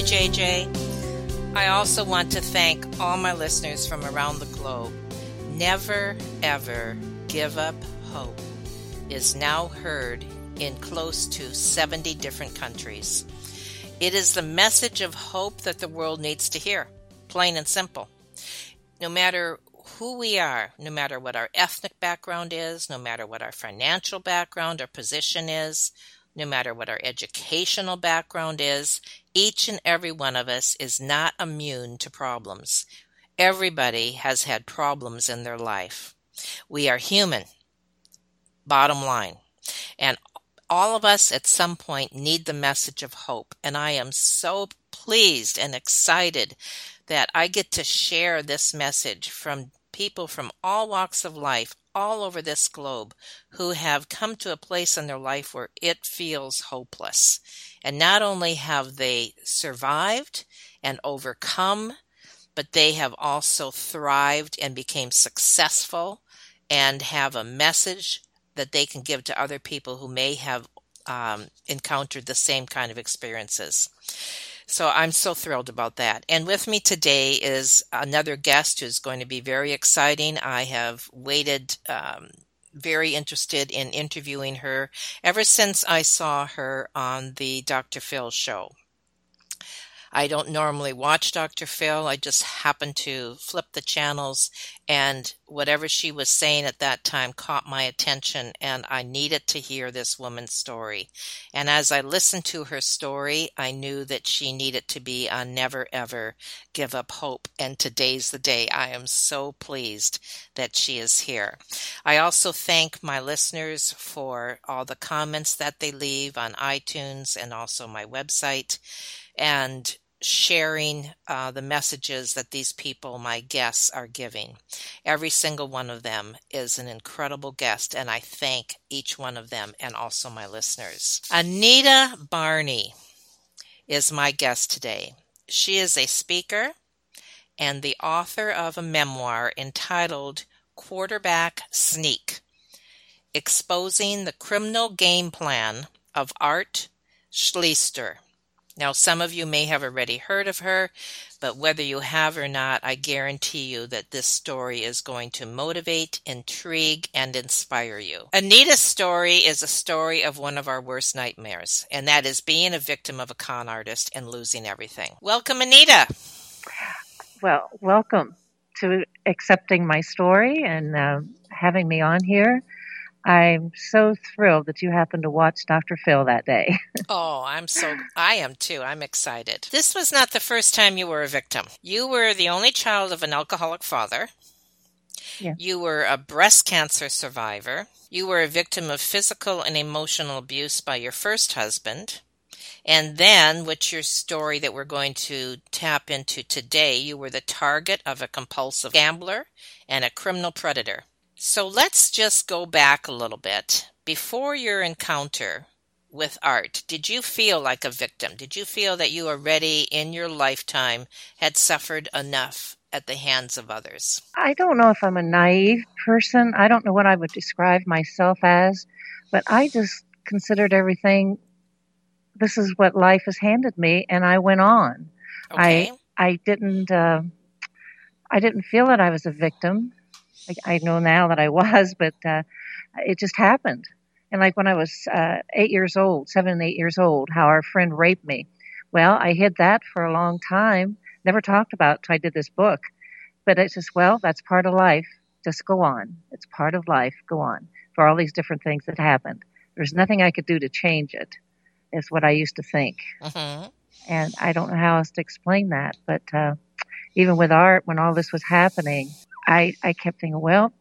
You, JJ. I also want to thank all my listeners from around the globe. Never, ever give up hope is now heard in close to 70 different countries. It is the message of hope that the world needs to hear, plain and simple. No matter who we are, no matter what our ethnic background is, no matter what our financial background or position is, no matter what our educational background is, each and every one of us is not immune to problems. Everybody has had problems in their life. We are human, bottom line. And all of us at some point need the message of hope. And I am so pleased and excited that I get to share this message from people from all walks of life, all over this globe who have come to a place in their life where it feels hopeless. And not only have they survived and overcome, but they have also thrived and became successful and have a message that they can give to other people who may have um, encountered the same kind of experiences. So I'm so thrilled about that. And with me today is another guest who's going to be very exciting. I have waited, um, very interested in interviewing her ever since I saw her on the Dr. Phil show. I don't normally watch Dr. Phil. I just happened to flip the channels and whatever she was saying at that time caught my attention and I needed to hear this woman's story. And as I listened to her story, I knew that she needed to be on Never Ever Give Up Hope. And today's the day. I am so pleased that she is here. I also thank my listeners for all the comments that they leave on iTunes and also my website and sharing uh, the messages that these people, my guests, are giving. Every single one of them is an incredible guest, and I thank each one of them and also my listeners. Anita Barney is my guest today. She is a speaker and the author of a memoir entitled Quarterback Sneak Exposing the Criminal Game Plan of Art Schlichter. Now, some of you may have already heard of her, but whether you have or not, I guarantee you that this story is going to motivate, intrigue, and inspire you. Anita's story is a story of one of our worst nightmares, and that is being a victim of a con artist and losing everything. Welcome, Anita. Well, welcome to accepting my story and uh, having me on here. I'm so thrilled that you happened to watch Dr. Phil that day. oh, I'm so, I am too. I'm excited. This was not the first time you were a victim. You were the only child of an alcoholic father. Yeah. You were a breast cancer survivor. You were a victim of physical and emotional abuse by your first husband. And then, which your story that we're going to tap into today, you were the target of a compulsive gambler and a criminal predator. So let's just go back a little bit. Before your encounter with art, did you feel like a victim? Did you feel that you already in your lifetime had suffered enough at the hands of others? I don't know if I'm a naive person. I don't know what I would describe myself as, but I just considered everything this is what life has handed me and I went on. Okay. I I didn't uh, I didn't feel that I was a victim. I, I know now that I was, but uh, it just happened. And like when I was uh, eight years old, seven and eight years old, how our friend raped me. Well, I hid that for a long time, never talked about it till I did this book. But it's just, well, that's part of life. Just go on. It's part of life. Go on. For all these different things that happened. There's nothing I could do to change it, is what I used to think. hmm And I don't know how else to explain that. But uh, even with art, when all this was happening, I, I kept thinking, well,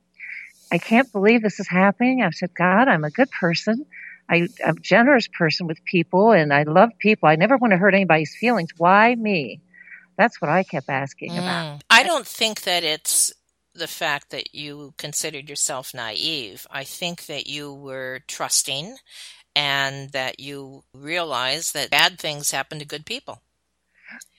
I can't believe this is happening. I've said, God, I'm a good person. I, I'm a generous person with people and I love people. I never want to hurt anybody's feelings. Why me? That's what I kept asking about. Mm. I don't think that it's the fact that you considered yourself naive. I think that you were trusting and that you realized that bad things happen to good people.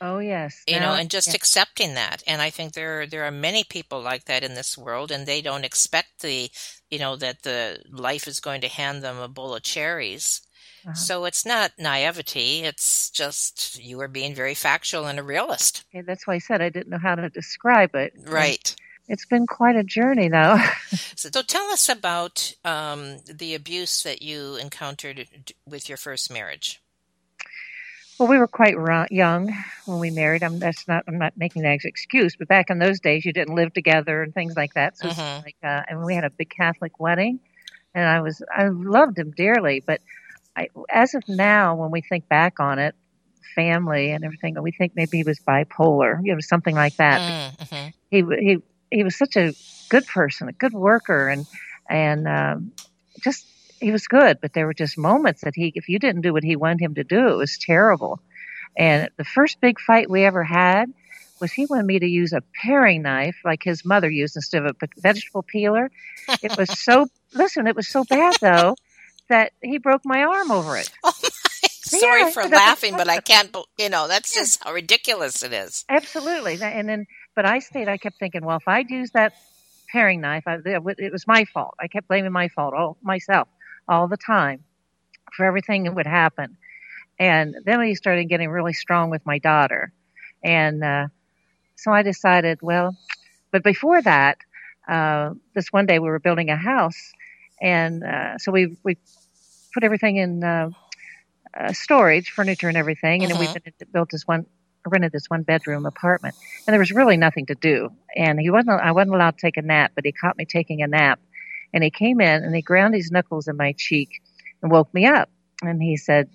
Oh, yes. You know, and just yeah. accepting that. And I think there there are many people like that in this world and they don't expect the you know that the life is going to hand them a bowl of cherries. Uh-huh. So it's not naivety, it's just you are being very factual and a realist. Okay, that's why I said I didn't know how to describe it. Right. It's been quite a journey, though. So, so tell us about um, the abuse that you encountered with your first marriage. Well, we were quite young when we married. I'm that's not. I'm not making that as excuse, but back in those days, you didn't live together and things like that. So, Mhm. like, uh, and we had a big Catholic wedding, and I was I loved him dearly. But I, as of now, when we think back on it, family and everything, we think maybe he was bipolar, you know, something like that. Mm-hmm. He he he was such a good person, a good worker, and and um, just he was good. But there were just moments that he, if you didn't do what he wanted him to do, it was terrible. And the first big fight we ever had was he wanted me to use a paring knife like his mother used instead of a vegetable peeler. It was so listen, it was so bad though that he broke my arm over it. Oh sorry Yeah, for laughing, but I can't, you know, that's just how ridiculous it is. Absolutely. And then, but I stayed. I kept thinking, well, if I'd used that paring knife, I, it was my fault. I kept blaming my fault, all myself, all the time, for everything that would happen. And then we started getting really strong with my daughter, and uh, so I decided, well, but before that, uh, this one day we were building a house, and uh, so we we put everything in uh, uh, storage, furniture, and everything, and then we built- built this one rented this one bedroom apartment. And there was really nothing to do. And he wasn't i wasn't allowed to take a nap but he caught me taking a nap and he came in and he ground his knuckles in my cheek and woke me up and he said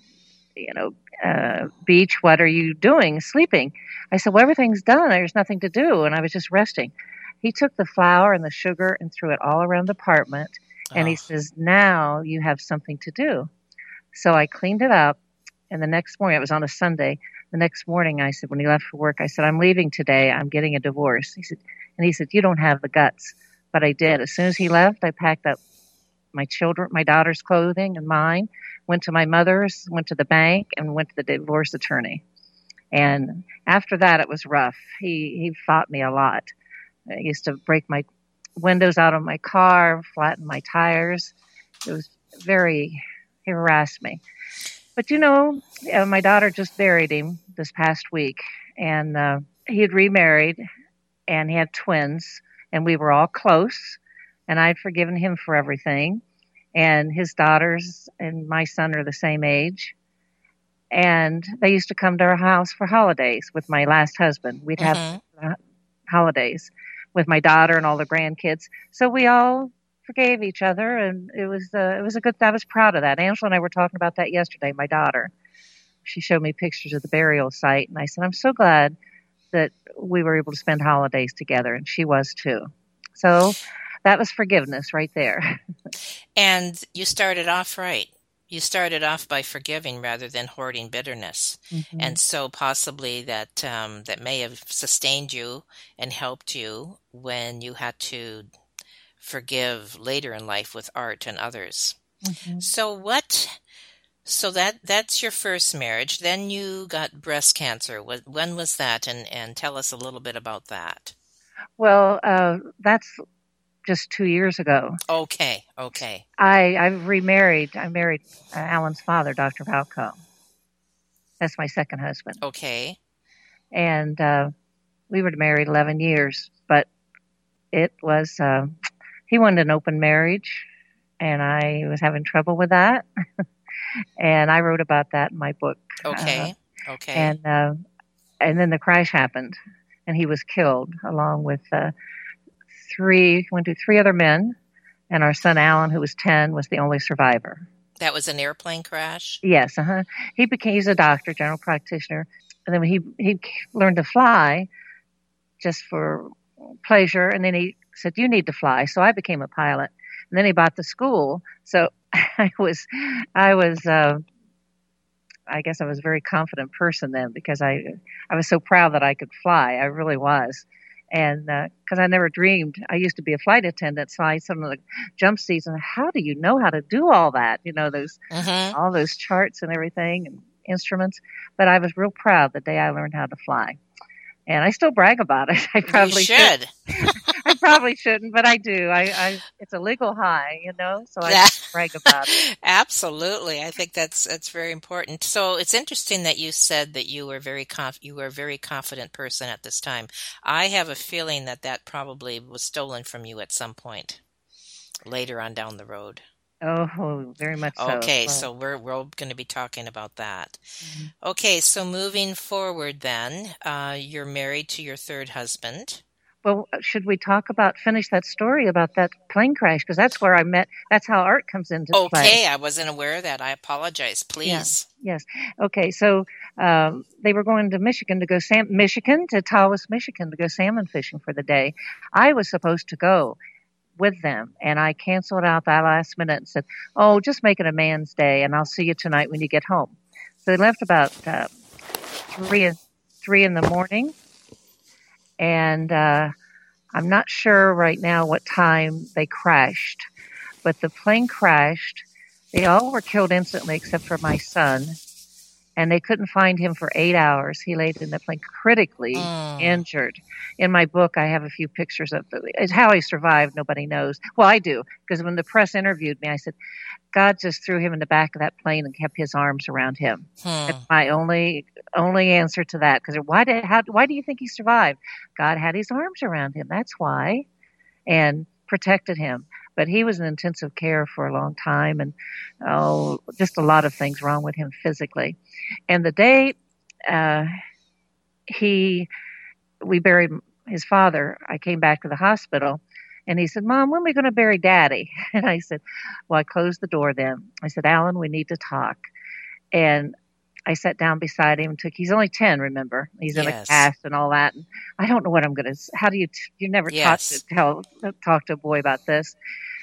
you know uh, beach what are you doing sleeping i said well everything's done there's nothing to do and i was just resting he took the flour and the sugar and threw it all around the apartment and he Oh. says, Now you have something to do. So I cleaned it up. And the next morning, it was on a Sunday. The next morning, I said, when he left for work, I said, I'm leaving today. I'm getting a divorce. He said, and he said, You don't have the guts. But I did. As soon as he left, I packed up my children, my daughter's clothing and mine, went to my mother's, went to the bank, and went to the divorce attorney. And after that, it was rough. He, he fought me a lot. He used to break my windows out of my car, flatten my tires. It was very, he harassed me. But you know, uh, my daughter just buried him this past week, and uh, he had remarried, and he had twins, and we were all close, and I'd forgiven him for everything. And his daughters and my son are the same age. And they used to come to our house for holidays with my last husband. We'd have Mhm. holidays with my daughter and all the grandkids. So we all forgave each other, and it was uh, it was a good. I was proud of that. Angela and I were talking about that yesterday. My daughter, she showed me pictures of the burial site, and I said, "I'm so glad that we were able to spend holidays together," and she was too. So that was forgiveness right there. And you started off right. You started off by forgiving rather than hoarding bitterness, Mm-hmm. and so possibly that um, that may have sustained you and helped you when you had to forgive later in life with art and others. Mhm. So what? So that that's your first marriage. Then you got breast cancer. Wh- When was that? And and tell us a little bit about that. Well, uh, that's just two years ago. Okay, okay, I I've remarried. I married uh, Alan's father, Dr. Valco. That's my second husband. okay. and uh, we were married 11 years but it was uh, he wanted an open marriage and i was having trouble with that and i wrote about that in my book Okay. Okay. and uh, and then the crash happened, and he was killed along with uh, three, one, two, three other men, and our son Alan, who was ten, was the only survivor. that was an airplane crash. Yes, uh-huh. He became he's a doctor, general practitioner, and then he he learned to fly just for pleasure, and then he said, "You need to fly," so I became a pilot, and then he bought the school. So I was I was. Uh, I guess I was a very confident person then because I I was so proud that I could fly. I really was, and because I never dreamed. I used to be a flight attendant, so I some of the jump seats and how do you know how to do all that? You know those hmm all those charts and everything and instruments. But I was real proud the day I learned how to fly, and I still brag about it. I probably you should. I probably shouldn't, but I do. I, I it's a legal high, you know, so I brag about it. Absolutely, I think that's that's very important. So it's interesting that you said that you were very conf- you were a very confident person at this time. I have a feeling that that probably was stolen from you at some point later on down the road. Oh, very much so. Okay, so we're we're going to be talking about that. Mhm. Okay, so moving forward, then uh, you're married to your third husband. Well, should we talk about finish that story about that plane crash because that's where I met. That's how art comes into play. Okay, I wasn't aware of that. I apologize. Please. Yeah, yes. Okay, so um, they were going to Michigan to go sam- Michigan to Tawas, Michigan to go salmon fishing for the day. I was supposed to go with them, and I canceled out that last minute and said, "Oh, just make it a man's day, and I'll see you tonight when you get home." So they left about uh, three three in the morning, and uh, I'm not sure right now what time they crashed, but the plane crashed. They all were killed instantly except for my son, and they couldn't find him for eight hours. He laid in the plane critically Mm. injured. In my book, I have a few pictures of the, how he survived. Nobody knows. Well, I do because when the press interviewed me, I said, God just threw him in the back of that plane and kept his arms around him. Hmm. That's my only only answer to that. Because why did how why do you think he survived? God had his arms around him. That's why, and protected him. But he was in intensive care for a long time, and oh, just a lot of things wrong with him physically. And the day uh, he we buried his father, I came back to the hospital. And he said, Mom, when are we going to bury Daddy? And I said, Well, I closed the door then. I said, Alan, we need to talk. And I sat down beside him. And took he's only ten, remember? He's in Yes. a cast and all that. And I don't know what I'm going to. How do you? T- you never Yes. talk to tell talk to a boy about this.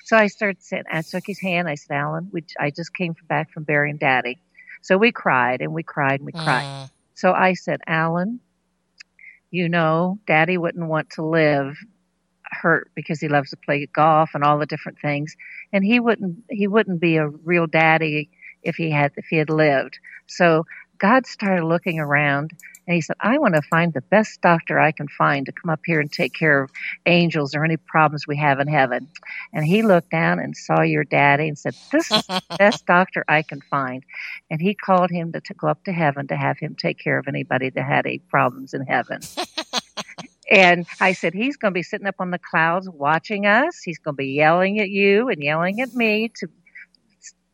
So I started saying, I took his hand. I said, Alan, we, I just came back from burying Daddy. So we cried and we cried and we cried. Mm. So I said, Alan, you know, Daddy wouldn't want to live hurt because he loves to play golf and all the different things, and he wouldn't he wouldn't be a real daddy if he had if he had lived. So God started looking around and he said, I want to find the best doctor I can find to come up here and take care of angels or any problems we have in heaven. And he looked down and saw your daddy and said, This is the best doctor I can find. And he called him to, to go up to heaven to have him take care of anybody that had any problems in heaven. and I said, He's going to be sitting up on the clouds watching us. He's going to be yelling at you and yelling at me to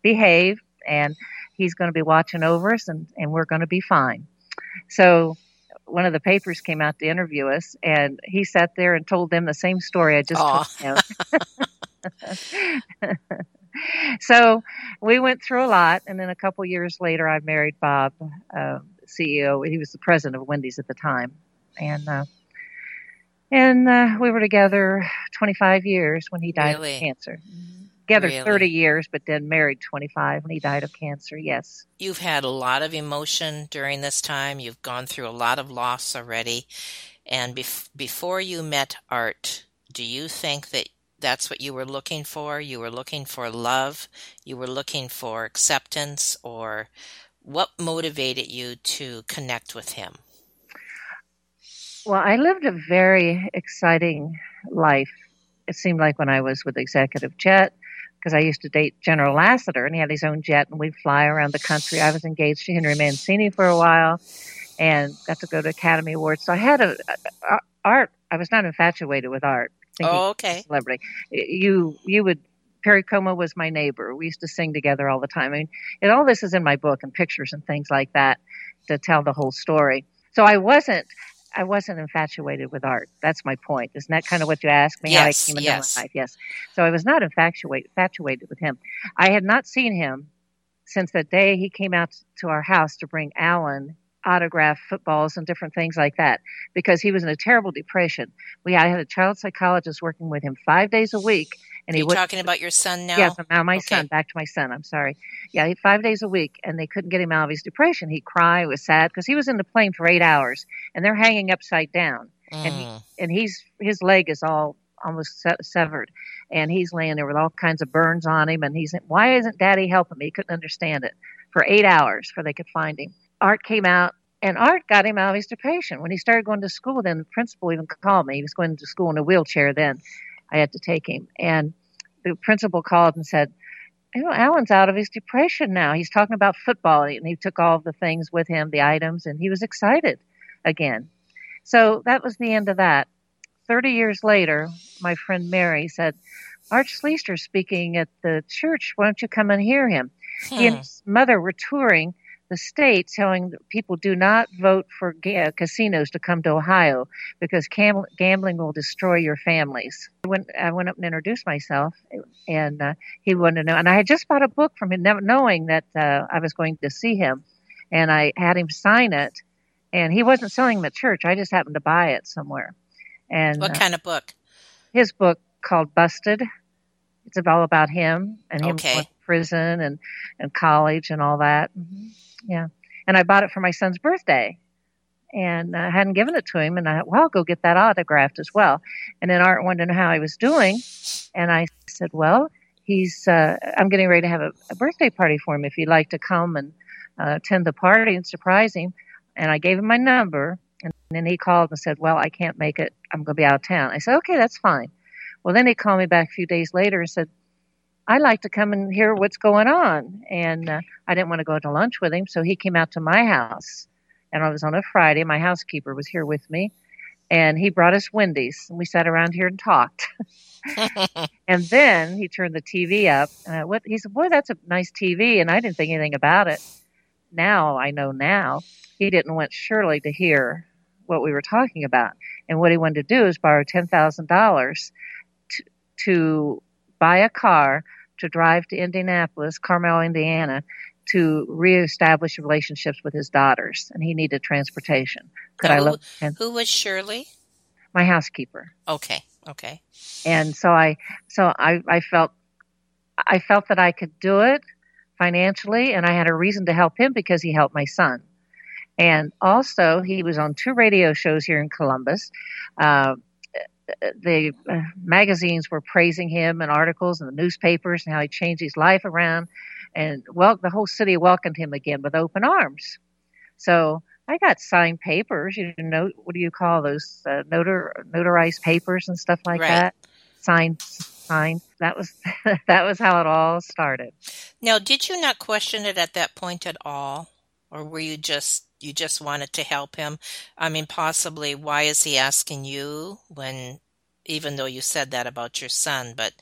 behave. And he's going to be watching over us and, and we're going to be fine. So one of the papers came out to interview us and he sat there and told them the same story I just Aw. told him. so we went through a lot and then a couple years later I married Bob, uh, CEO. He was the president of Wendy's at the time. And uh, and uh, we were together 25 years when he died Really? of cancer. Together Really? 30 years, but then married 25 when he died of cancer. Yes. You've had a lot of emotion during this time. You've gone through a lot of loss already. And bef- before you met Art, do you think that that's what you were looking for? You were looking for love? You were looking for acceptance? Or what motivated you to connect with him? Well, I lived a very exciting life. It seemed like when I was with Executive Jet, because I used to date General Lassiter, and he had his own jet, and we'd fly around the country. I was engaged to Henry Mancini for a while, and got to go to Academy Awards. So I had a, a, a art. I was not infatuated with art. Oh, okay. celebrity. You you would Perry Como was my neighbor. We used to sing together all the time. I mean, and all this is in my book and pictures and things like that to tell the whole story. So I wasn't, I wasn't infatuated with art. That's my point. Isn't that kind of what you asked me? Yes, how I came into yes. my life. Yes. So I was not infatuated, infatuated with him. I had not seen him since that day he came out to our house to bring Alan autograph footballs and different things like that because he was in a terrible depression. We I had a child psychologist working with him five days a week, and Are he you would talking about your son now? Yes, now my Okay. son. Back to my son. I'm sorry. Yeah, he, five days a week, and they couldn't get him out of his depression. He'd cry, was sad because he was in the plane for eight hours, and they're hanging upside down, and he, Mm. and he's his leg is all almost se- severed, and he's laying there with all kinds of burns on him, and he's why isn't Daddy helping me? He couldn't understand it for eight hours before they could find him. Art came out. And Art got him out of his depression. When he started going to school, then the principal even called me. He was going to school in a wheelchair then. I had to take him. And the principal called and said, you know, Alan's out of his depression now. He's talking about football, and he took all of the things with him, the items, and he was excited again. So that was the end of that. Thirty years later, my friend Mary said, Art Schlichter's speaking at the church. Why don't you come and hear him? He and Hmm. his mother were touring the state telling people do not vote for ga- casinos to come to Ohio because cam- gambling will destroy your families. I went, I went up and introduced myself, and uh, he wanted to know. And I had just bought a book from him, never knowing that uh, I was going to see him, and I had him sign it. And he wasn't selling them at church. I just happened to buy it somewhere. And What uh, kind of book? his book called Busted. It's all about him and him Okay. going to prison and, and college and all that. hmm Yeah. And I bought it for my son's birthday and I hadn't given it to him. And I thought, well, I'll go get that autographed as well. And then Art wanted to know how he was doing. And I said, well, he's, uh, I'm getting ready to have a, a birthday party for him if you'd like to come and uh, attend the party and surprise him. And I gave him my number. And then he called and said, well, I can't make it. I'm going to be out of town. I said, okay, that's fine. Well, then he called me back a few days later and said, I'd like to come and hear what's going on. And uh, I didn't want to go to lunch with him, so he came out to my house. And I was on a Friday. My housekeeper was here with me, and he brought us Wendy's, and we sat around here and talked. and then he turned the TV up, and I, what he said, "Boy, that's a nice TV," and I didn't think anything about it. Now I know now he didn't want Shirley to hear what we were talking about, and what he wanted to do is borrow ten thousand dollars to buy a car to drive to Indianapolis, Carmel, Indiana, to reestablish relationships with his daughters, and he needed transportation. Could I look? And Who was Shirley? my housekeeper, Okay, okay. and so I, so I, I felt, I felt that I could do it financially, and I had a reason to help him because he helped my son. And also, he was on two radio shows here in Columbus. Uh, the uh, magazines were praising him and articles and the newspapers and how he changed his life around. And well, the whole city welcomed him again with open arms. So I got signed papers. You know, what do you call those? Uh, notar, notarized papers and stuff like Right. that. Signed, signed. That was that was how it all started. Now, did you not question it at that point at all, or were you just you just wanted to help him? I mean, possibly, why is he asking you when, even though you said that about your son, but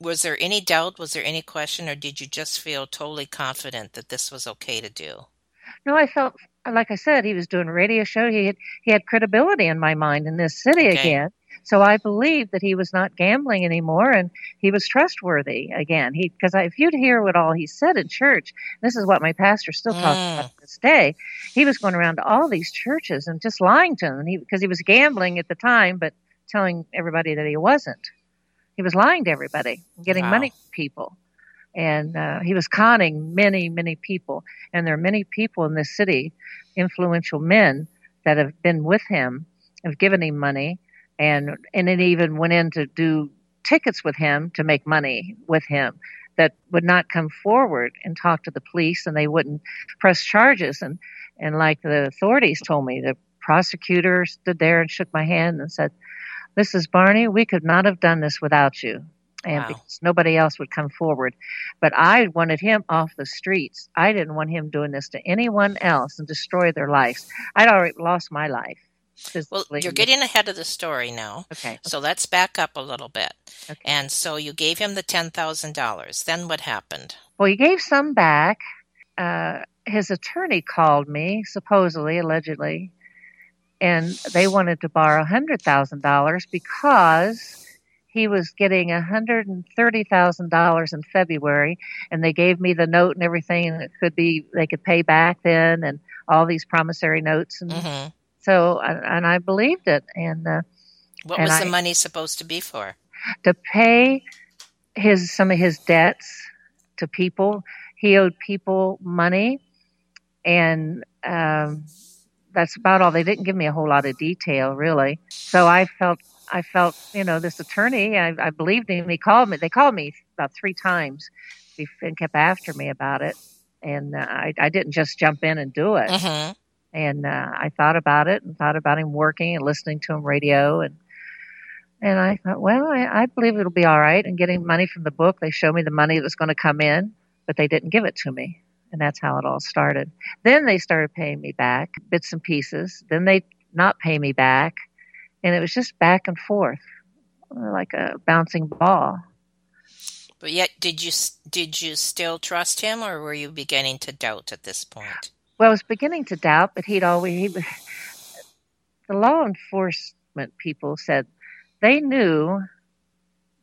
was there any doubt? Was there any question, or did you just feel totally confident that this was okay to do? No, I felt like I said he was doing a radio show. He had he had credibility in my mind in this city Okay. again. So I believed that he was not gambling anymore, and he was trustworthy again. He because if you'd hear what all he said in church, this is what my pastor still talks Mm. about to this day. He was going around to all these churches and just lying to them, and he because he was gambling at the time, but telling everybody that he wasn't. He was lying to everybody, getting Wow. money from people, and uh, he was conning many, many people. And there are many people in this city, influential men, that have been with him, have given him money, and and it even went in to do tickets with him to make money with him that would not come forward and talk to the police and they wouldn't press charges and and like the authorities told me the prosecutor stood there and shook my hand and said Mrs. Barney, we could not have done this without you. And Wow. because nobody else would come forward. But I wanted him off the streets. I didn't want him doing this to anyone else and destroy their lives. I'd already lost my life. Well, you're getting ahead of the story now. okay. So let's back up a little bit. Okay. And so you gave him the $10,000. Then what happened? Well, he gave some back. Uh, his attorney called me, supposedly, allegedly, and they wanted to borrow $100,000 because he was getting $130,000 in February, and they gave me the note and everything, and it could be, they could pay back then, and all these promissory notes. And hmm so, and I believed it. And uh, What And was the money supposed to be for? to pay his some of his debts to people. He owed people money, and um, that's about all. They didn't give me a whole lot of detail, really. So I felt I felt you know this attorney. I, I believed him. He called me. They called me about three times and kept after me about it. And uh, I, I didn't just jump in and do it. hmm And uh, I thought about it and thought about him working and listening to him radio and and I thought, well, I, I believe it'll be all right. And getting money from the book, they showed me the money that was going to come in, but they didn't give it to me. And that's how it all started. Then they started paying me back bits and pieces. Then they not pay me back, and it was just back and forth, like a bouncing ball. But yet, did you did you still trust him, or were you beginning to doubt at this point? Well, I was beginning to doubt, but he'd always. He, the law enforcement people said they knew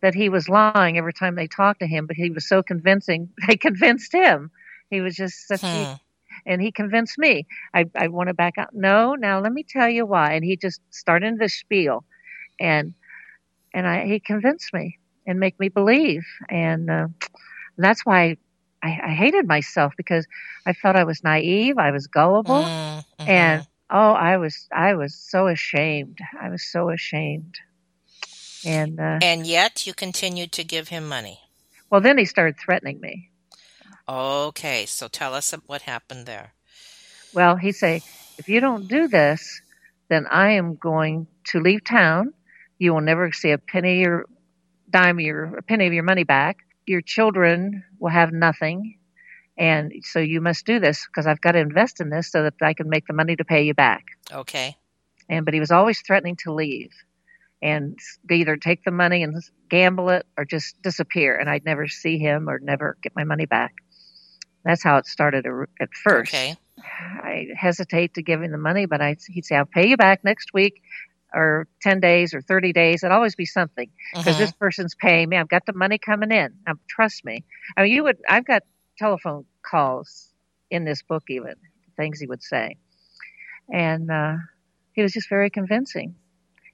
that he was lying every time they talked to him, but he was so convincing. They convinced him. He was just such, Hmm. and he convinced me. I, I want to back out. No, now let me tell you why. And he just started the spiel, and and I he convinced me and make me believe, and uh, that's why I, I hated myself because I felt I was naive, I was gullible, Mm, mhm. and oh, I was I was so ashamed. I was so ashamed. And uh, and yet you continued to give him money. well, then he started threatening me. Okay, so tell us what happened there. Well, he'd say, if you don't do this, then I am going to leave town. You will never see a penny or dime your a penny of your money back. Your children will have nothing. And so you must do this because I've got to invest in this so that I can make the money to pay you back. Okay. And but he was always threatening to leave and either take the money and gamble it or just disappear. And I'd never see him or never get my money back. That's how it started at first. Okay. I hesitate to give him the money, but I, he'd say, I'll pay you back next week or 10 days or 30 days. It'd always be something because Mhm. this person's paying me. I've got the money coming in. Now, trust me. I mean, you would, I've got telephone calls in this book, even things he would say. And, uh, he was just very convincing.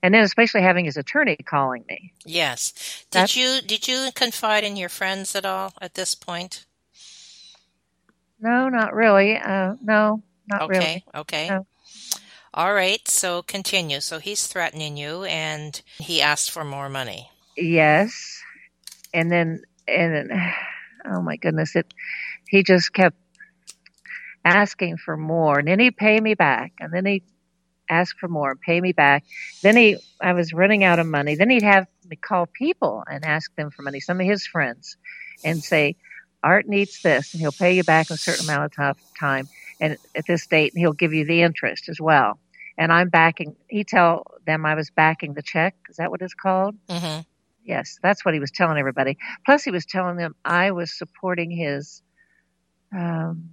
And then especially having his attorney calling me. Yes. Did That's- you did you confide in your friends at all at this point? No, not really. Uh, no, not okay. really. Okay. No. All right. So continue. So he's threatening you, and he asked for more money. Yes. And then, and oh my goodness, it, he just kept asking for more. And then he'd pay me back. And then he'd ask for more, pay me back. Then he, I was running out of money. Then he'd have me call people and ask them for money, some of his friends, and say, Art needs this, and he'll pay you back a certain amount of time. And at this date, and he'll give you the interest as well. And I'm backing, he tell them I was backing the check. Is that what it's called? hmm Yes, that's what he was telling everybody. Plus, he was telling them I was supporting his. Um,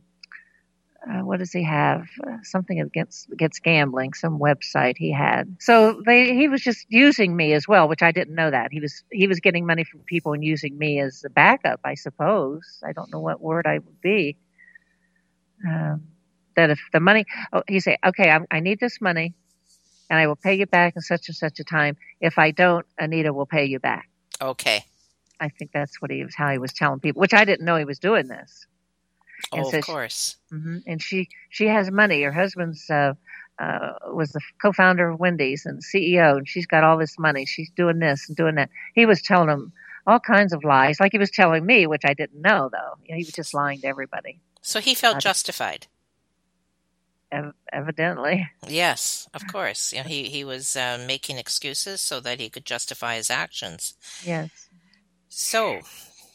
uh, what does he have? Uh, something against against gambling. Some website he had. So they he was just using me as well, which I didn't know that he was he was getting money from people and using me as a backup. I suppose I don't know what word I would be. Um, that if the money, oh, he say, okay, I'm, I need this money, and I will pay you back in such and such a time. If I don't, Anita will pay you back. Okay. I think that's what he was, how he was telling people, which I didn't know he was doing this. And Oh, so of she- course. hmm And she, she has money. Her husband's, uh, uh, was the co-founder of Wendy's and CEO, and she's got all this money. She's doing this and doing that. He was telling him all kinds of lies, like he was telling me, which I didn't know though. You know, he was just lying to everybody, So he felt I- justified. Ev- evidently. Yes, of course. You know, he he was uh, making excuses so that he could justify his actions. Yes. So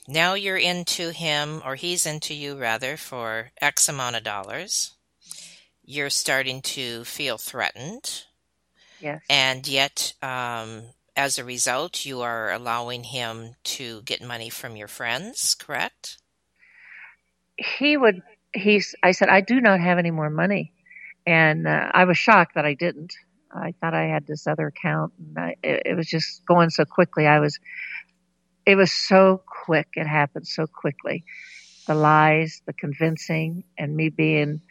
now you're into him, or he's into you rather, for X amount of dollars. You're starting to feel threatened. Yes. And yet, um, as a result, you are allowing him to get money from your friends, correct? He would, he's, I said, I do not have any more money. And uh, I was shocked that I didn't. I thought I had this other account, and I, it, it was just going so quickly. I was, it was so quick. It happened so quickly. The lies, the convincing, and me being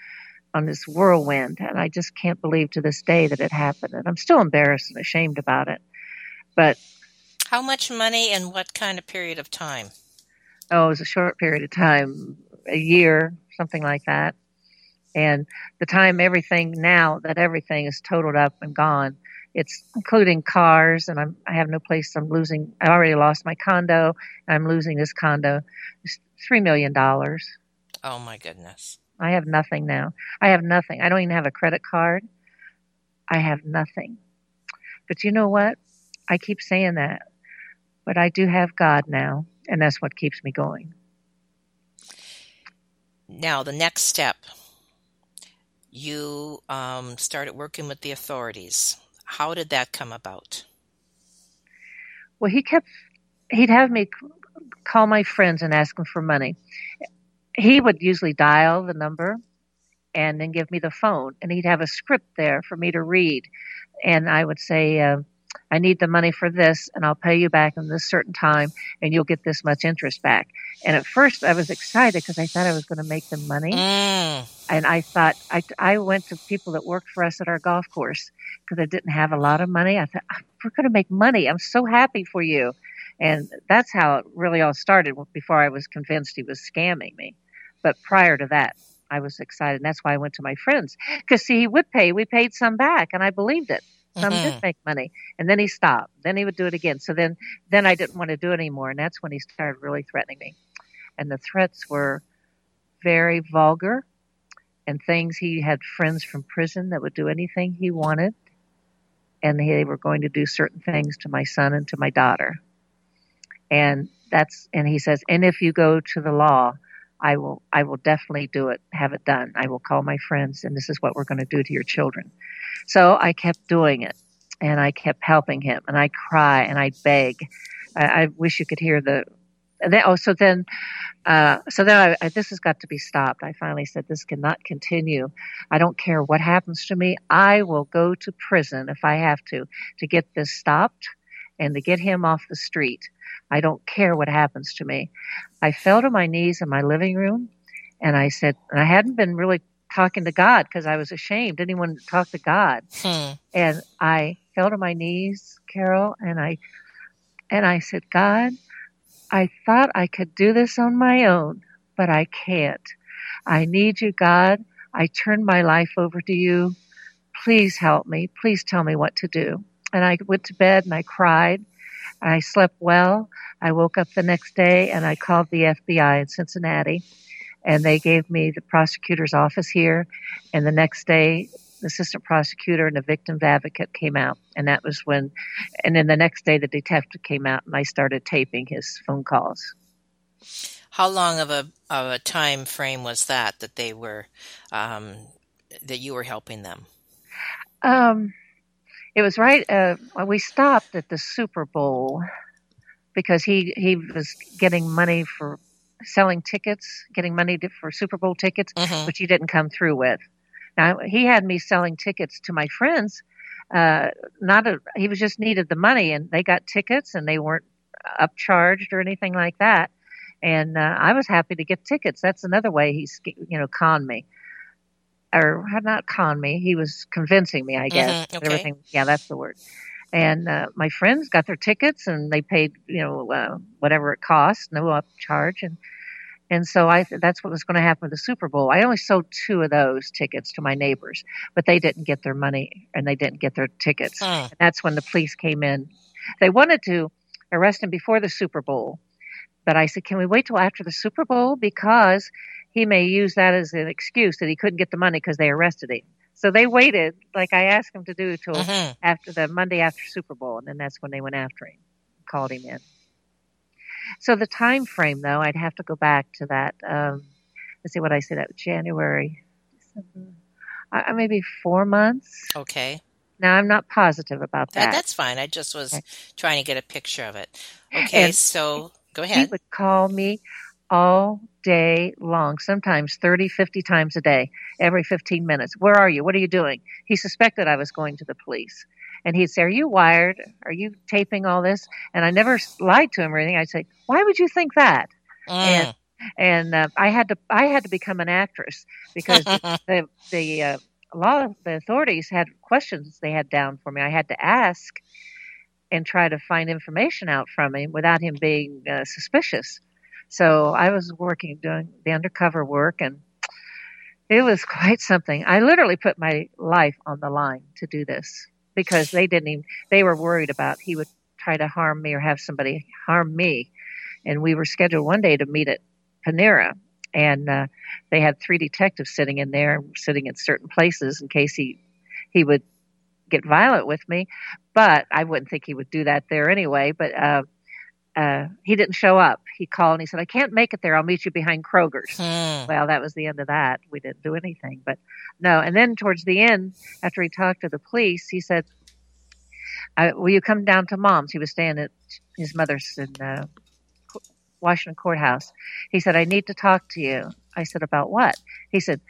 on this whirlwind. And I just can't believe to this day that it happened. And I'm still embarrassed and ashamed about it. But how much money and what kind of period of time? Oh, it was a short period of time, a year, something like that. And the time everything now that everything is totaled up and gone, it's including cars, and I'm I have no place. I'm losing. I already lost my condo. I'm losing this condo. It's three million dollars. Oh my goodness! I have nothing now. I have nothing. I don't even have a credit card. I have nothing. But you know what? I keep saying that, but I do have God now, and that's what keeps me going. Now, the next step you um, started working with the authorities. How did that come about? Well, he kept, he'd have me call my friends and ask them for money. He would usually dial the number and then give me the phone, and he'd have a script there for me to read. And I would say, uh, I need the money for this and I'll pay you back in this certain time and you'll get this much interest back. And at first I was excited because I thought I was going to make them money. Mm. And I thought, I, I went to people that worked for us at our golf course because I didn't have a lot of money. I thought, ah, we're going to make money. I'm so happy for you. And that's how it really all started before I was convinced he was scamming me. But prior to that, I was excited. And that's why I went to my friends. Because see, he would pay. We paid some back and I believed it. Some mm-hmm. did make money. And then he stopped. Then he would do it again. So then, then I didn't want to do it anymore. And that's when he started really threatening me. And the threats were very vulgar and things. He had friends from prison that would do anything he wanted. And they were going to do certain things to my son and to my daughter. And that's, and he says, and if you go to the law, I will, I will definitely do it, have it done. I will call my friends and this is what we're going to do to your children. So I kept doing it and I kept helping him and I cry and I beg. I, I wish you could hear the, then, oh, so then, uh, so then I, I, this has got to be stopped. I finally said, this cannot continue. I don't care what happens to me. I will go to prison if I have to, to get this stopped and to get him off the street. I don't care what happens to me. I fell to my knees in my living room and I said, and I hadn't been really talking to God because I was ashamed. Anyone talk to God. Hmm. And I fell to my knees, Carol, and I and I said, God, I thought I could do this on my own, but I can't. I need you, God. I turn my life over to you. Please help me. Please tell me what to do. And I went to bed and I cried. I slept well. I woke up the next day and I called the FBI in Cincinnati and they gave me the prosecutor's office here. And the next day, the assistant prosecutor and the victim's advocate came out, and that was when. And then the next day, the detective came out, and I started taping his phone calls. How long of a of a time frame was that that they were um, that you were helping them? Um, it was right. Uh, we stopped at the Super Bowl because he he was getting money for selling tickets, getting money to, for Super Bowl tickets, mm-hmm. which he didn't come through with. Now he had me selling tickets to my friends. Uh, not a, he was just needed the money, and they got tickets, and they weren't upcharged or anything like that. And uh, I was happy to get tickets. That's another way he's you know conned me, or had not con me. He was convincing me, I guess. Mm-hmm. Okay. Everything. Yeah, that's the word and uh, my friends got their tickets and they paid you know uh, whatever it cost no upcharge and and so I that's what was going to happen with the Super Bowl. I only sold two of those tickets to my neighbors, but they didn't get their money and they didn't get their tickets. Mm. that's when the police came in. They wanted to arrest him before the Super Bowl, but I said, "Can we wait till after the Super Bowl because he may use that as an excuse that he couldn't get the money because they arrested him." So they waited, like I asked him to do, till mm-hmm. after the Monday after Super Bowl, and then that's when they went after him, called him in. So the time frame, though, I'd have to go back to that. Um, let's see what I said. That January, December, uh, maybe four months. Okay. Now I'm not positive about that. that that's fine. I just was Okay. trying to get a picture of it. Okay, And so go ahead. he would call me all day long, sometimes 30, 50 times a day, every 15 minutes. Where are you? What are you doing? He suspected I was going to the police. And he'd say, Are you wired? Are you taping all this? And I never lied to him or anything. I'd say, Why would you think that? Mm. And uh, I had to, I had to become an actress because the the uh, a lot of the authorities had questions they had down for me. I had to ask and try to find information out from him without him being uh, suspicious. So I was working doing the undercover work, and it was quite something. I literally put my life on the line to do this because they didn't even. They were worried about he would try to harm me or have somebody harm me, and we were scheduled one day to meet at Panera, and uh, they had three detectives sitting in there, sitting in certain places in case he he would get violent with me. But I wouldn't think he would do that there anyway. But uh, uh, he didn't show up. He called and he said, "I can't make it there. I'll meet you behind Kroger's." Hmm. Well, that was the end of that. We didn't do anything. But no, and then towards the end, after he talked to the police, he said, I, "Will you come down to Mom's?" He was staying at his mother's in uh, Washington Court House. He said, "I need to talk to you." I said, "About what?" He said,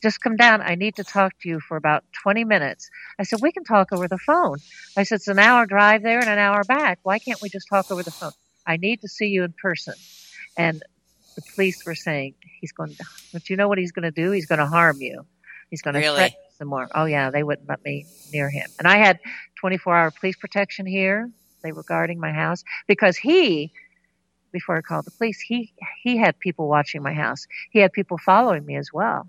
"Just come down. I need to talk to you for about 20 minutes." I said, "We can talk over the phone." I said, "It's an hour drive there and an hour back. Why can't we just talk over the phone?" I need to see you in person. And the police were saying he's going to but you know what he's going to do he's going to harm you he's going to Really? threaten you some more oh yeah they wouldn't let me near him and i had 24 hour police protection here they were guarding my house because he before i called the police he he had people watching my house he had people following me as well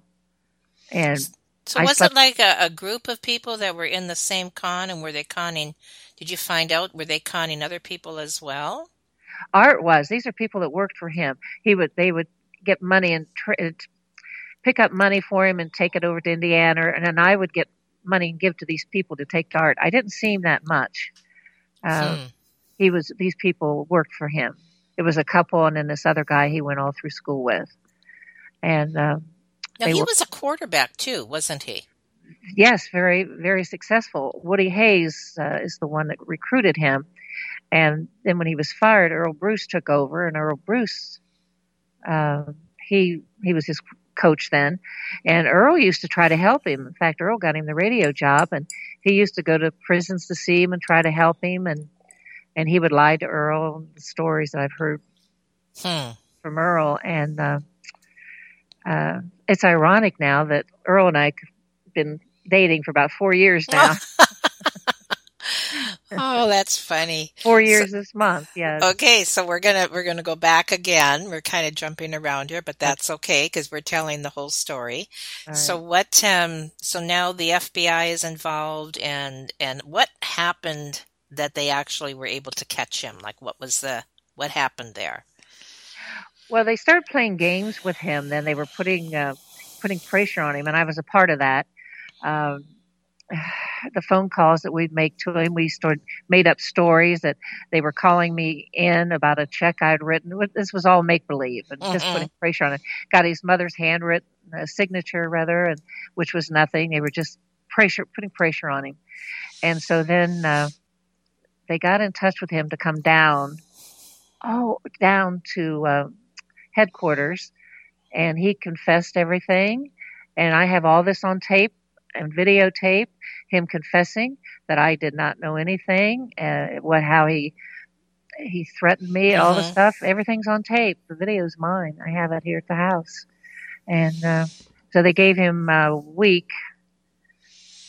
and So I was slept- it like a, a group of people that were in the same con and were they conning? Did you find out were they conning other people as well? Art was these are people that worked for him he would they would get money and tr- pick up money for him and take it over to indiana and then i would get money and give to these people to take to art i didn't see him that much uh, Hmm. he was these people worked for him it was a couple and then this other guy he went all through school with and uh, Now he were- was a quarterback too, wasn't he? yes, very, very successful. Woody Hayes uh, is the one that recruited him. And then when he was fired, Earle Bruce took over, and Earle Bruce, uh, he he was his coach then, and Earle used to try to help him. In fact, Earle got him the radio job, and he used to go to prisons to see him and try to help him, and and he would lie to Earle. The stories that I've heard Hmm. from Earle, and uh, uh, it's ironic now that Earle and I have been dating for about four years now. Oh, that's funny. four years this month. Yes. Okay, so we're gonna we're gonna go back again. We're kind of jumping around here, but that's okay because we're telling the whole story. Right. So what? Um, so now the FBI is involved, and and what happened that they actually were able to catch him? Like, what was the what happened there? well, they started playing games with him. Then they were putting uh, putting pressure on him, and I was a part of that. Um, the phone calls that we'd make to him, we started made up stories that they were calling me in about a check I'd written. This was all make believe and just Mhm. putting pressure on it. Got his mother's handwritten uh, signature, rather, and which was nothing. They were just pressure, putting pressure on him. And so then uh, they got in touch with him to come down, oh, down to uh, headquarters, and he confessed everything. And I have all this on tape and videotape him confessing that I did not know anything, uh, what how he he threatened me, all the Mhm. stuff. Everything's on tape. The video's mine. I have it here at the house, and uh, so they gave him a week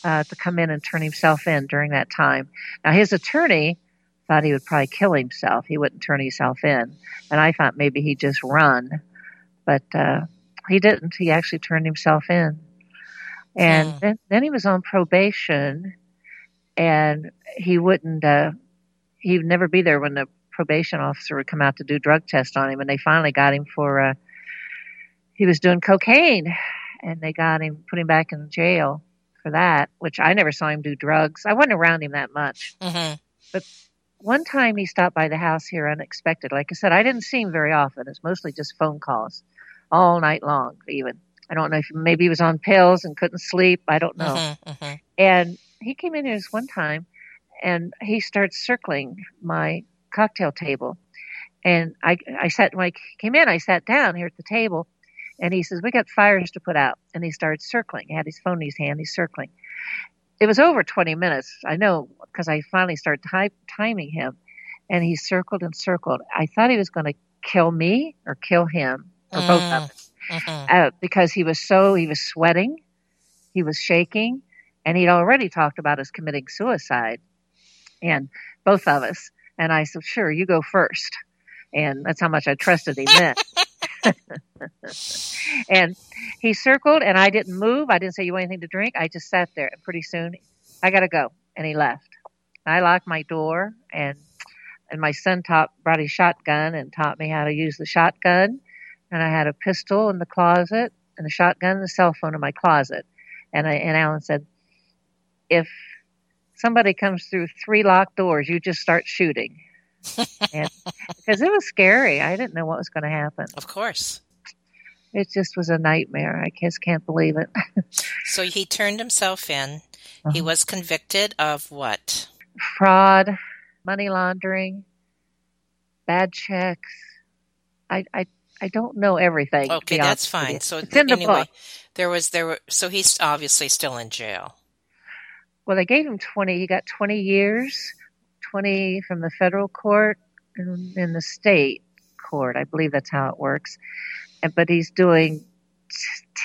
uh, to come in and turn himself in during that time. Now his attorney thought he would probably kill himself. He wouldn't turn himself in, and I thought maybe he'd just run, but uh, he didn't. He actually turned himself in, and Hmm. then then he was on probation, and he wouldn't. Uh, he would never be there when the probation officer would come out to do drug tests on him, and they finally got him for. Uh, he was doing cocaine, and they got him, put him back in jail for that. Which I never saw him do drugs. I wasn't around him that much hmm But one time he stopped by the house here unexpected. Like I said, I didn't see him very often. It's mostly just phone calls all night long, even. I don't know if maybe he was on pills and couldn't sleep. I don't know. hmm hmm And he came in here this one time and he starts circling my cocktail table. And I, I sat, when I came in, I sat down here at the table and he says, we got fires to put out. And he started circling. He had his phone in his hand. He's circling. It was over 20 minutes. I know because I finally started ty- timing him and he circled and circled. I thought he was going to kill me or kill him or mm. both of us mm-hmm. uh, because he was so, he was sweating. He was shaking and he'd already talked about us committing suicide and both of us. And I said, sure, you go first. And that's how much I trusted him then. and he circled and I didn't move. I didn't say you want anything to drink. I just sat there and pretty soon I got to go. And he left. I locked my door and and my son taught brought his shotgun and taught me how to use the shotgun. And I had a pistol in the closet and a shotgun and a cell phone in my closet. And I and Alan said, if somebody comes through three locked doors, you just start shooting. and, because it was scary. I didn't know what was going to happen. Of course. It just was a nightmare. I just can't believe it. so he turned himself in. Uh-huh. He was convicted of what? Fraud, money laundering, bad checks. I, I, I don't know everything. Okay, that's fine. So it's in the anyway, book. there was there were so he's obviously still in jail. Well, they gave him 20. He got 20 years, 20 from the federal court and in the state court. I believe that's how it works. And, but he's doing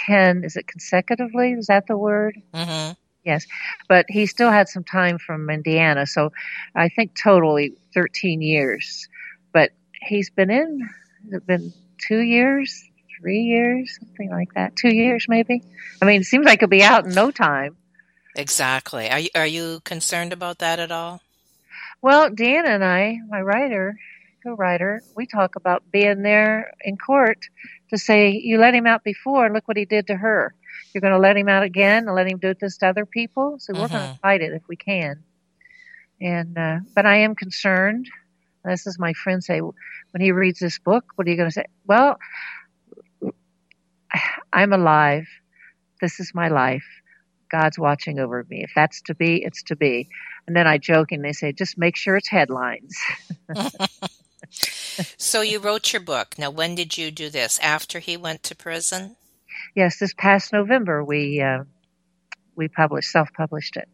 10, is it consecutively? Is that the word? Mm-hmm. Yes. But he still had some time from Indiana. So I think totally 13 years. But he's been in, been two years, three years, something like that? Two years maybe? I mean, it seems like it'll be out in no time. Exactly. Are you, are you concerned about that at all? Well, Dan and I, my writer, co-writer, we talk about being there in court to say you let him out before and look what he did to her. You're going to let him out again and let him do this to other people. So we're going to fight it if we can. And uh, but I am concerned. This is my friend say when he reads this book, what are you going to say? Well, I'm alive. This is my life. God's watching over me. If that's to be, it's to be. And then I joke and they say, just make sure it's headlines. so you wrote your book. Now, when did you do this? After he went to prison? Yes, this past November we uh, we published self-published it.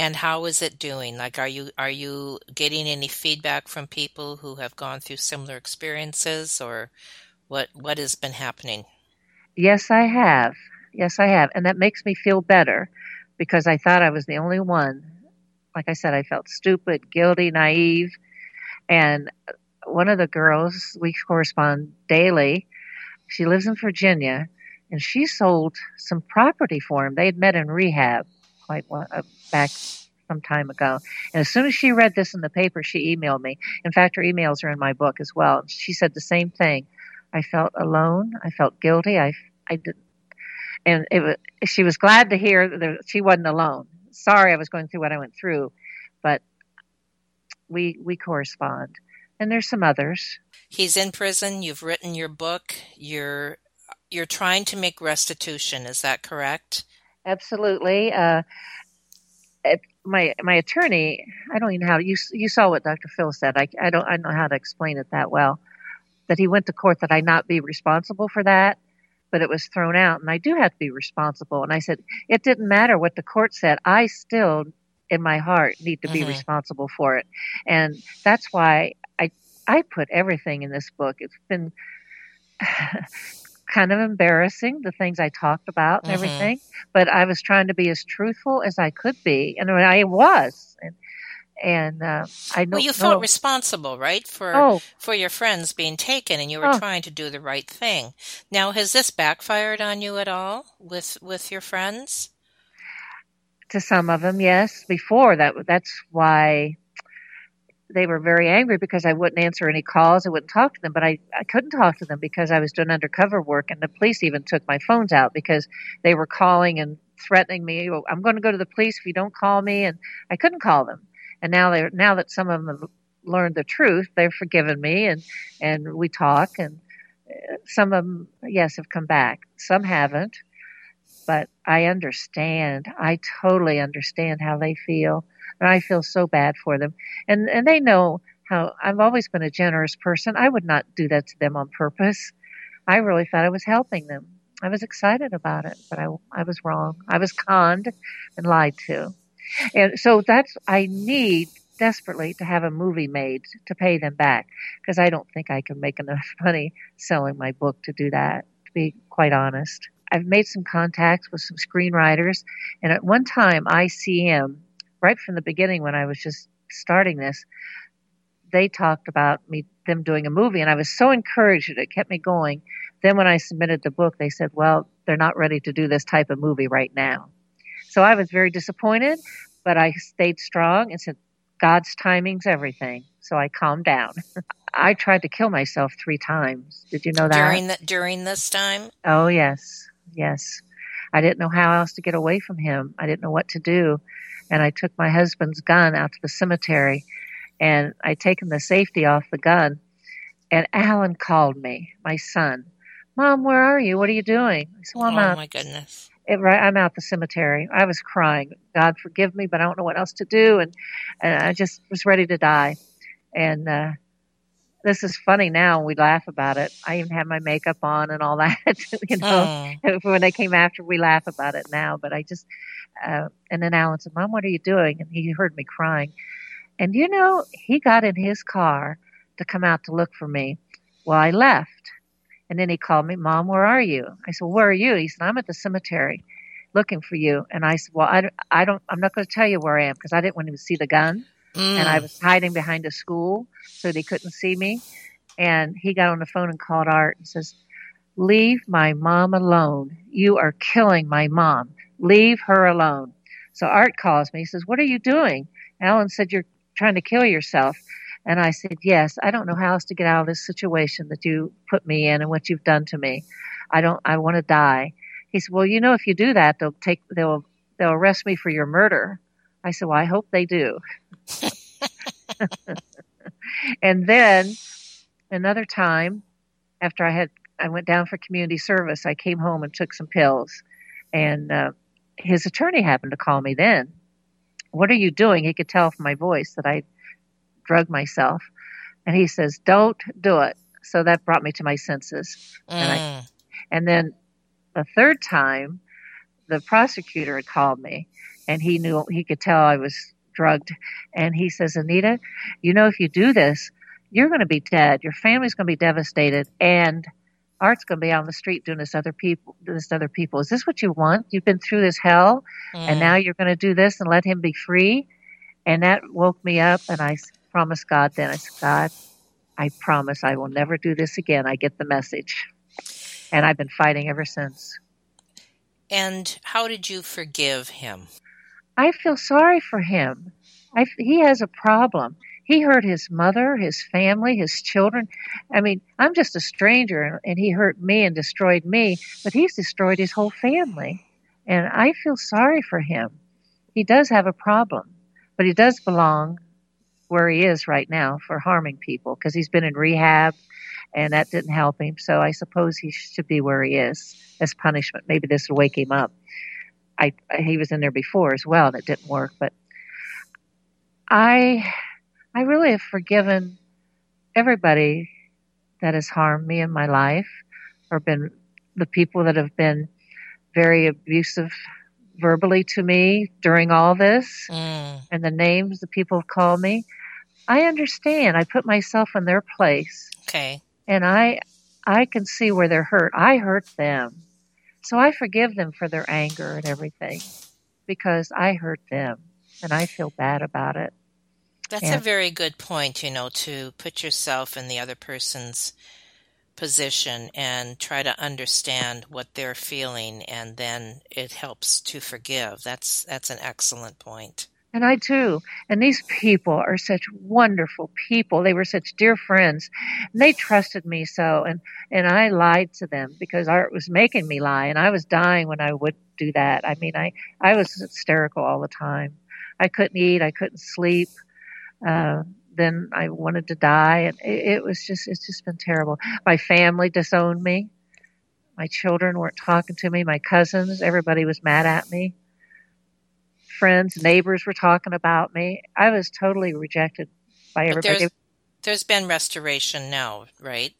And how is it doing? Like, are you are you getting any feedback from people who have gone through similar experiences, or what what has been happening? Yes, I have. Yes, I have. And that makes me feel better because I thought I was the only one. Like I said, I felt stupid, guilty, naive. And one of the girls, we correspond daily, she lives in Virginia and she sold some property for him. They had met in rehab quite uh, back some time ago. And as soon as she read this in the paper, she emailed me. In fact, her emails are in my book as well. She said the same thing. I felt alone. I felt guilty. I, I didn't and it was, she was glad to hear that she wasn't alone. Sorry, I was going through what I went through, but we we correspond. And there's some others. He's in prison. You've written your book. You're you're trying to make restitution. Is that correct? Absolutely. Uh, my my attorney, I don't even know how you you saw what Dr. Phil said. I I don't I don't know how to explain it that well. That he went to court that I not be responsible for that but it was thrown out and I do have to be responsible. And I said, it didn't matter what the court said. I still, in my heart, need to be mm-hmm. responsible for it. And that's why I, I put everything in this book. It's been kind of embarrassing, the things I talked about and mm-hmm. everything, but I was trying to be as truthful as I could be. And I was. And, and uh, I know. Well, you felt responsible, right, for oh. for your friends being taken, and you were oh. trying to do the right thing. Now, has this backfired on you at all with with your friends? To some of them, yes. Before that, that's why they were very angry because I wouldn't answer any calls. I wouldn't talk to them, but I, I couldn't talk to them because I was doing undercover work, and the police even took my phones out because they were calling and threatening me. Well, I'm going to go to the police if you don't call me, and I couldn't call them and now they're, now that some of them have learned the truth, they've forgiven me, and and we talk, and uh, some of them yes have come back, some haven't, but I understand. I totally understand how they feel. And I feel so bad for them. And and they know how I've always been a generous person. I would not do that to them on purpose. I really thought I was helping them. I was excited about it, but I, I was wrong. I was conned and lied to. And so that's, I need desperately to have a movie made to pay them back because I don't think I can make enough money selling my book to do that, to be quite honest. I've made some contacts with some screenwriters, and at one time, ICM, right from the beginning when I was just starting this, they talked about me them doing a movie, and I was so encouraged that it kept me going. Then when I submitted the book, they said, "Well, they're not ready to do this type of movie right now." So I was very disappointed, but I stayed strong and said, God's timing's everything. So I calmed down. I tried to kill myself three times. Did you know that? During the, during this time? Oh yes. Yes. I didn't know how else to get away from him. I didn't know what to do. And I took my husband's gun out to the cemetery and I'd taken the safety off the gun. And Alan called me, my son. Mom, where are you? What are you doing? I said, well, I'm oh out. my goodness it, right, I'm out the cemetery. I was crying. God forgive me, but I don't know what else to do, and, and I just was ready to die. And uh, this is funny now. and We laugh about it. I even had my makeup on and all that. you know, oh. when they came after, we laugh about it now. But I just, uh, and then Alan said, "Mom, what are you doing?" And he heard me crying. And you know, he got in his car to come out to look for me. Well, I left and then he called me, Mom, where are you? I said, Where are you? He said, I'm at the cemetery looking for you. And I said, Well, I, I don't, I'm not going to tell you where I am because I didn't want him to see the gun. Mm. And I was hiding behind a school so they couldn't see me. And he got on the phone and called Art and says, Leave my mom alone. You are killing my mom. Leave her alone. So Art calls me. He says, What are you doing? Alan said, You're trying to kill yourself. And I said, Yes, I don't know how else to get out of this situation that you put me in and what you've done to me. I don't, I want to die. He said, Well, you know, if you do that, they'll take, they'll, they'll arrest me for your murder. I said, Well, I hope they do. and then another time, after I had, I went down for community service, I came home and took some pills. And uh, his attorney happened to call me then. What are you doing? He could tell from my voice that I drugged myself. And he says, don't do it. So that brought me to my senses. Mm. And, I, mm. and then the third time, the prosecutor had called me and he knew, he could tell I was drugged. And he says, Anita, you know, if you do this, you're going to be dead. Your family's going to be devastated. And Art's going to be on the street doing this other people, this other people. Is this what you want? You've been through this hell mm. and now you're going to do this and let him be free. And that woke me up and I promised God then. I said, God, I promise I will never do this again. I get the message. And I've been fighting ever since. And how did you forgive him? I feel sorry for him. I, he has a problem. He hurt his mother, his family, his children. I mean, I'm just a stranger and, and he hurt me and destroyed me, but he's destroyed his whole family. And I feel sorry for him. He does have a problem, but he does belong where he is right now for harming people because he's been in rehab and that didn't help him. So I suppose he should be where he is as punishment. Maybe this will wake him up. I, he was in there before as well and it didn't work, but I, I really have forgiven everybody that has harmed me in my life or been the people that have been very abusive verbally to me during all this mm. and the names the people have called me. I understand. I put myself in their place. Okay. And I I can see where they're hurt. I hurt them. So I forgive them for their anger and everything because I hurt them and I feel bad about it. That's and, a very good point, you know, to put yourself in the other person's position and try to understand what they're feeling and then it helps to forgive. That's that's an excellent point. And I too. And these people are such wonderful people. They were such dear friends. And they trusted me so. And, and I lied to them because art was making me lie. And I was dying when I would do that. I mean, I, I was hysterical all the time. I couldn't eat. I couldn't sleep. Uh, then I wanted to die. And it, it was just, it's just been terrible. My family disowned me. My children weren't talking to me. My cousins, everybody was mad at me. Friends, neighbors were talking about me. I was totally rejected by But everybody. there's, there's been restoration now, right?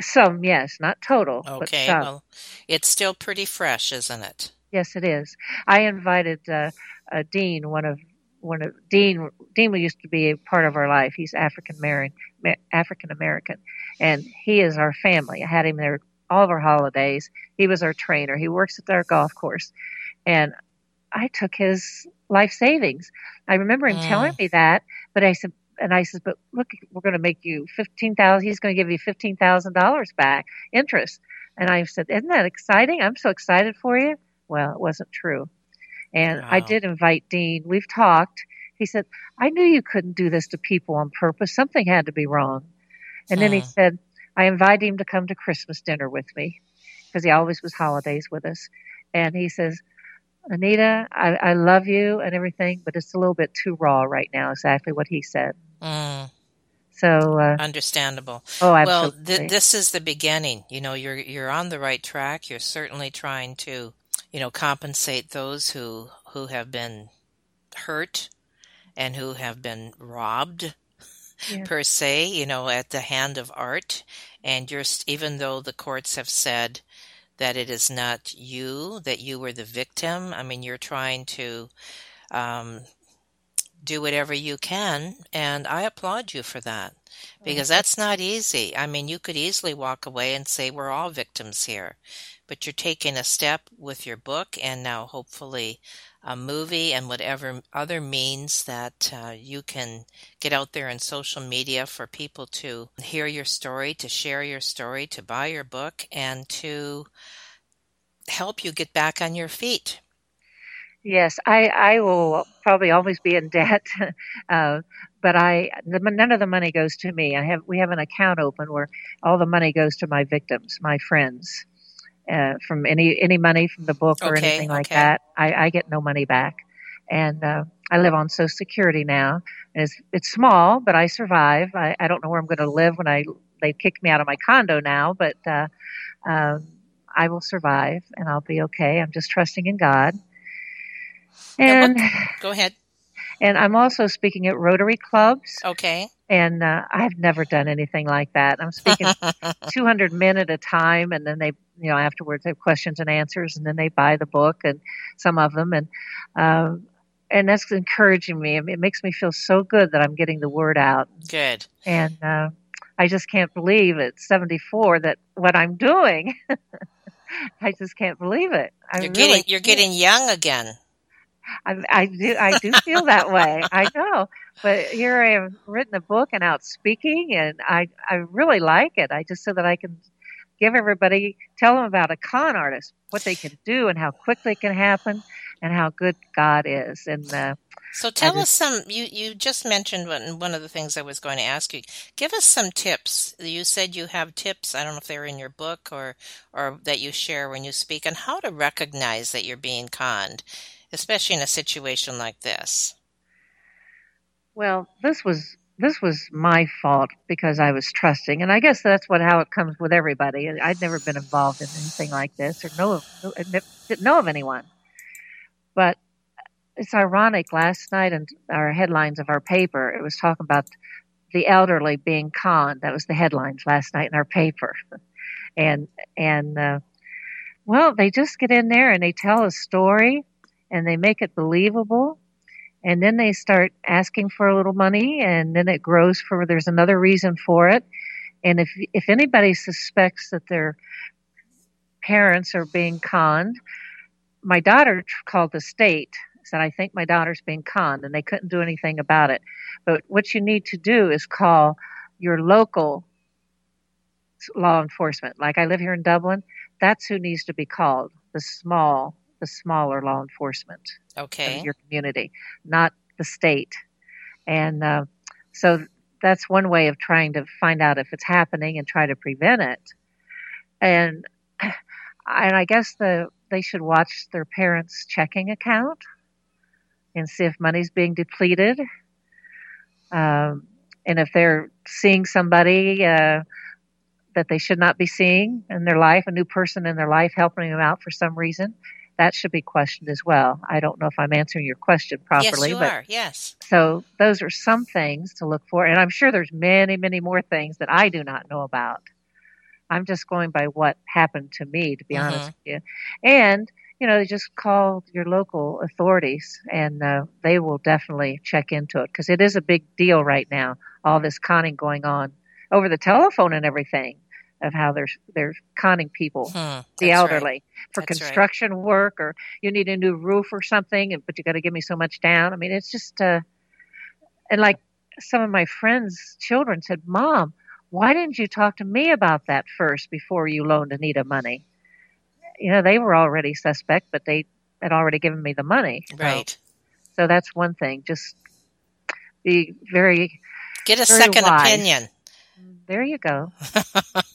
Some, yes, not total, but Okay, well, it's still pretty fresh, isn't it? Yes, it is. I invited uh, uh, Dean, one of one of Dean. Dean used to be a part of our life. He's African American, African American, and he is our family. I had him there all of our holidays. He was our trainer. He works at our golf course, and I took his life savings. I remember him Mm. telling me that, but I said, and I said, but look, we're going to make you fifteen thousand. He's going to give you fifteen thousand dollars back interest. And I said, isn't that exciting? I'm so excited for you. Well, it wasn't true. And I did invite Dean. We've talked. He said, I knew you couldn't do this to people on purpose. Something had to be wrong. And then he said, I invited him to come to Christmas dinner with me because he always was holidays with us. And he says, Anita, I, I love you and everything, but it's a little bit too raw right now. Exactly what he said. Mm, So, uh, understandable. oh, Well, th- this is the beginning. You know, you're you're on the right track. You're certainly trying to, you know, compensate those who who have been hurt and who have been robbed Yeah. per se, you know, at the hand of art. And you're even though the courts have said that it is not you, that you were the victim. I mean, you're trying to um, do whatever you can, and I applaud you for that because that's not easy. I mean, you could easily walk away and say we're all victims here, but you're taking a step with your book and now hopefully a movie and whatever other means that uh, you can get out there in social media for people to hear your story, to share your story, to buy your book, and to help you get back on your feet. Yes, I, I will probably always be in debt, uh, but I none of the money goes to me. I have we have an account open where all the money goes to my victims, my friends. Uh, from any any money from the book or Okay, anything like okay. that, I, I get no money back, and uh, I live on Social Security now. And it's it's small, but I survive. I, I don't know where I'm going to live when I they kick me out of my condo now, but uh, um, I will survive and I'll be okay. I'm just trusting in God. And Go ahead. and I'm also speaking at Rotary clubs, Okay. and uh, I've never done anything like that. I'm speaking 200 men at a time, and then they, you know, afterwards they have questions and answers, and then they buy the book, and some of them, and um, and that's encouraging me. It makes me feel so good that I'm getting the word out, Good. and uh, I just can't believe at 74 that what I'm doing. I just can't believe it. I You're really getting you're getting young again. I, I do I do feel that way. I know, but here I have written a book and out speaking, and I I really like it. I just so that I can give everybody tell them about a con artist, what they can do, and how quickly it can happen, and how good God is. And uh, So tell just- us some. You you just mentioned one one of the things I was going to ask you. Give us some tips. You said you have tips. I don't know if they're in your book or or that you share when you speak on how to recognize that you're being conned, especially in a situation like this. well, this was this was my fault because I was trusting, and I guess that's what how it comes with everybody. I'd never been involved in anything like this, or know of, didn't know of anyone. But it's ironic. Last night, in our headlines of our paper, it was talking about the elderly being conned. That was the headlines last night in our paper, and and uh, well, they just get in there and they tell a story, and they make it believable and then they start asking for a little money and then it grows for there's another reason for it. And if if anybody suspects that their parents are being conned my daughter called the state said i think my daughter's being conned and they couldn't do anything about it. But what you need to do is call your local law enforcement. Like i live here in dublin that's who needs to be called the small the smaller law enforcement Okay. of your community, not the state. And uh, so that's one way of trying to find out if it's happening and try to prevent it. And and I guess the they should watch their parents' checking account and see if money's being depleted. Um, and if they're seeing somebody uh, that they should not be seeing in their life, a new person in their life helping them out for some reason. That should be questioned as well. I don't know if I'm answering your question properly, yes, you but are. Yes. so those are some things to look for, and I'm sure there's many, many more things that I do not know about. I'm just going by what happened to me, to be Mhm. honest with you. And you know, just call your local authorities, and uh, they will definitely check into it because it is a big deal right now. All this conning going on over the telephone and everything of how they're they're conning people Hmm, the elderly right. for That's right. construction work or you need a new roof or something and- but you got to give me so much down i mean it's just uh and like some of my friends children said mom why didn't you talk to me about that first before you loaned anita money you know they were already suspect but they had already given me the money So- Right. so that's one thing just be very Get a second wise. opinion. There you go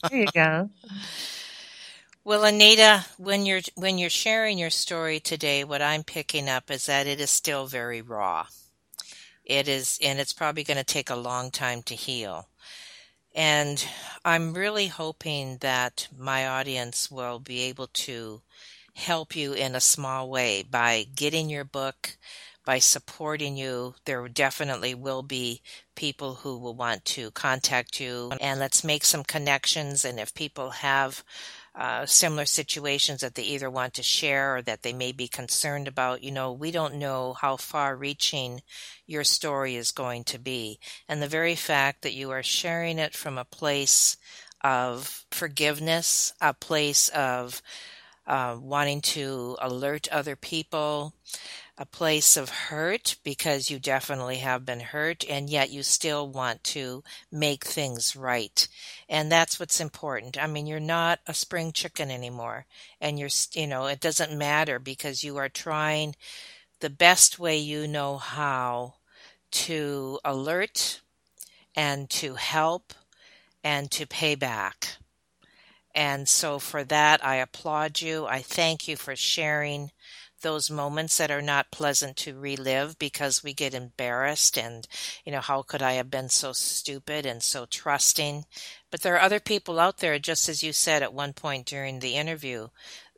there you go Well, Anita, when you're when you're sharing your story today, what I'm picking up is that it is still very raw. It is, and it's probably going to take a long time to heal. And I'm really hoping that my audience will be able to help you in a small way by getting your book, by supporting you. There definitely will be people who will want to contact you, and let's make some connections. And if people have uh, similar situations that they either want to share or that they may be concerned about. You know, we don't know how far reaching your story is going to be. And the very fact that you are sharing it from a place of forgiveness, a place of uh, wanting to alert other people, a place of hurt because you definitely have been hurt and yet you still want to make things right. And that's what's important. I mean, you're not a spring chicken anymore and you're, you know, it doesn't matter because you are trying the best way you know how to alert and to help and to pay back. And so for that, I applaud you. I thank you for sharing those moments that are not pleasant to relive because we get embarrassed and, you know, how could I have been so stupid and so trusting? But there are other people out there, just as you said at one point during the interview,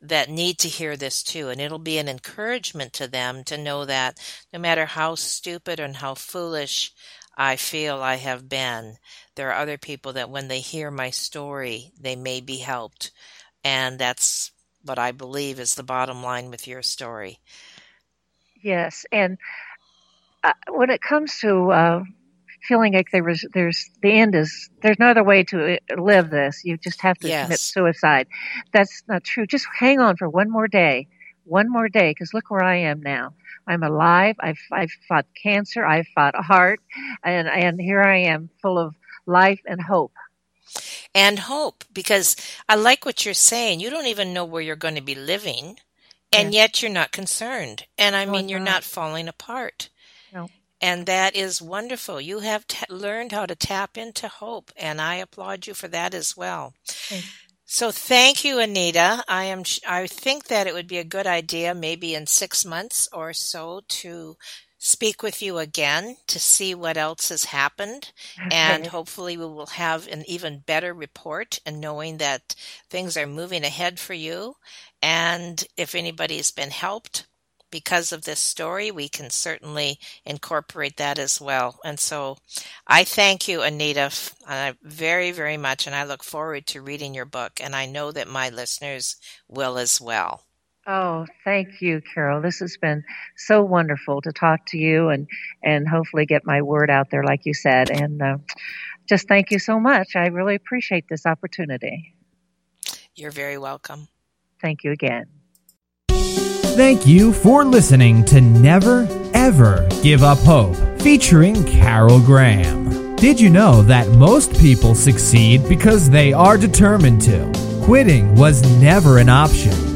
that need to hear this too. And it'll be an encouragement to them to know that no matter how stupid and how foolish I feel I have been, there are other people that when they hear my story, they may be helped. And that's what I believe is the bottom line with your story. Yes, and uh, when it comes to uh, feeling like there was, there's the end is there's no other way to uh, live this. You just have to commit suicide. That's not true. Just hang on for one more day, one more day, because look where I am now. I'm alive. I've I've fought cancer. I've fought a heart, and and here I am, full of life and hope. And hope, because I like what you're saying. You don't even know where you're going to be living, and yet you're not concerned. And I mean, you're not. not falling apart. No. And that is wonderful. You have t- learned how to tap into hope, and I applaud you for that as well. Thanks. So thank you, Anita. I am. I think that it would be a good idea, maybe in six months or so, to speak with you again to see what else has happened, and hopefully we will have an even better report and knowing that things are moving ahead for you. And if anybody's been helped because of this story, we can certainly incorporate that as well. And so I thank you, Anita, uh, very, very much. And I look forward to reading your book. And I know that my listeners will as well. Oh, thank you, Carol. This has been so wonderful to talk to you and and hopefully get my word out there, like you said. And uh, just thank you so much. I really appreciate this opportunity. You're very welcome. Thank you again. Thank you for listening to Never Ever Give Up Hope, featuring Carol Graham. Did you know that most people succeed because they are determined to? Quitting was never an option.